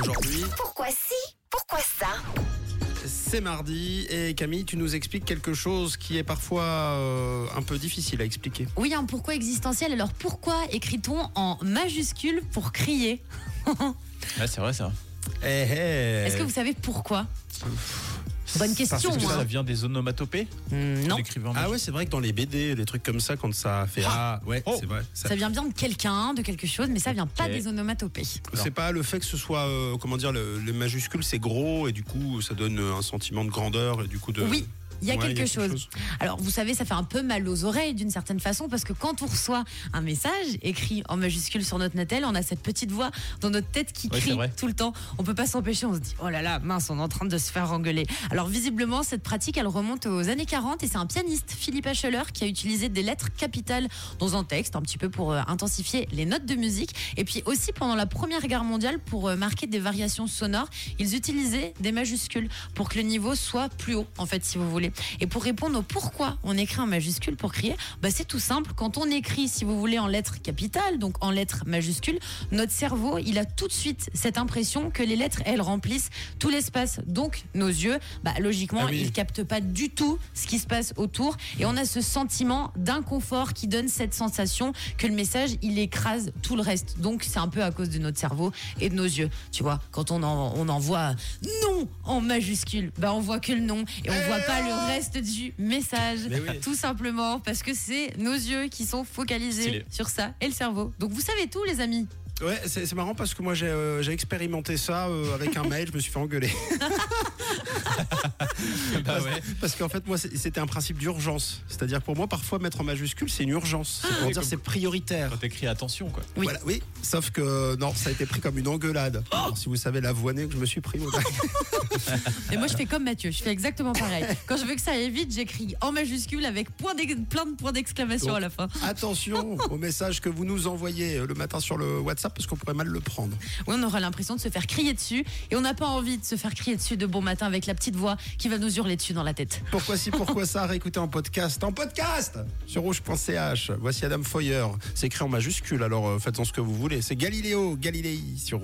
Aujourd'hui, Pourquoi si? Pourquoi ça? C'est mardi et Camille, tu nous expliques quelque chose qui est parfois euh, un peu difficile à expliquer. Oui, un pourquoi existentiel. Alors pourquoi écrit-on en majuscule pour crier? Ouais, c'est vrai ça. Eh, eh. Est-ce que vous savez pourquoi? Bonne question. Parce que Est-ce que moi. ça vient des onomatopées Hmm, non. Ah ouais, c'est vrai que dans les BD, les trucs comme ça, quand ça fait ah, ouais, Oh. c'est vrai. Ça- Ça vient bien de quelqu'un, de quelque chose, mais ça vient pas des onomatopées. C'est pas le fait que ce soit, euh, comment dire, le, les majuscules, c'est gros et du coup, ça donne un sentiment de grandeur et du coup de. Oui, il y a Ouais, quelque chose. Alors, vous savez, ça fait un peu mal aux oreilles d'une certaine façon parce que quand on reçoit un message écrit en majuscule sur notre Natel, on a cette petite voix dans notre tête qui Ouais, crie tout le temps. On peut pas s'empêcher, on se dit oh là là, mince, on est en train de se faire engueuler. Alors, visiblement, cette pratique, elle remonte aux années 40 et c'est un pianiste, Philippe Acheler, qui a utilisé des lettres capitales dans un texte, un petit peu pour euh, intensifier les notes de musique. Et puis aussi pendant la Première Guerre mondiale, pour euh, marquer des variations sonores, ils utilisaient des majuscules pour que le niveau soit plus haut, en fait, si vous voulez. Et pour répondre au pourquoi on écrit en majuscule pour crier, bah c'est tout simple. Quand on écrit, si vous voulez, en lettres capitales, donc en lettres majuscules, notre cerveau, il a tout de suite cette impression que les lettres, elles remplissent tout l'espace. Donc nos yeux, logiquement, Ah oui. ils captent pas du tout ce qui se passe autour. Et on a ce sentiment d'inconfort qui donne cette sensation que le message, il écrase tout le reste. Donc c'est un peu à cause de notre cerveau et de nos yeux. Tu vois, quand on, en, on envoie non en majuscule, bah on voit que le nom et on voit pas le reste du message. Oui. Tout simplement parce que c'est nos yeux qui sont focalisés Stylé. sur ça et le cerveau. Donc vous savez tout, les amis. Ouais, c'est marrant parce que moi j'ai euh, expérimenté ça euh, avec un mail, je me suis fait engueuler. Bah ouais. Parce qu'en fait, moi, c'était un principe d'urgence. C'est-à-dire pour moi, parfois, mettre en majuscule, c'est une urgence. C'est pour dire c'est prioritaire. Quand t'écris attention quoi. Oui. Voilà, oui, sauf que non, ça a été pris comme une engueulade. Alors, si vous savez l'avoiner que je me suis pris. moi, Et moi, je fais comme Mathieu. Je fais exactement pareil. Quand je veux que ça aille vite, j'écris en majuscule avec point d'ex- plein de points d'exclamation à la fin. Attention au message que vous nous envoyez euh, le matin sur le WhatsApp parce qu'on pourrait mal le prendre. Oui, on aura l'impression de se faire crier dessus et on n'a pas envie de se faire crier dessus de bon matin avec la petite voix qui va nous hurler dans la tête. Pourquoi si, pourquoi ça? Réécoutez en podcast. En podcast Sur rouge.ch. Voici Adam Foyer. C'est écrit en majuscule, alors euh, faites-en ce que vous voulez. C'est Galiléo, Galilei sur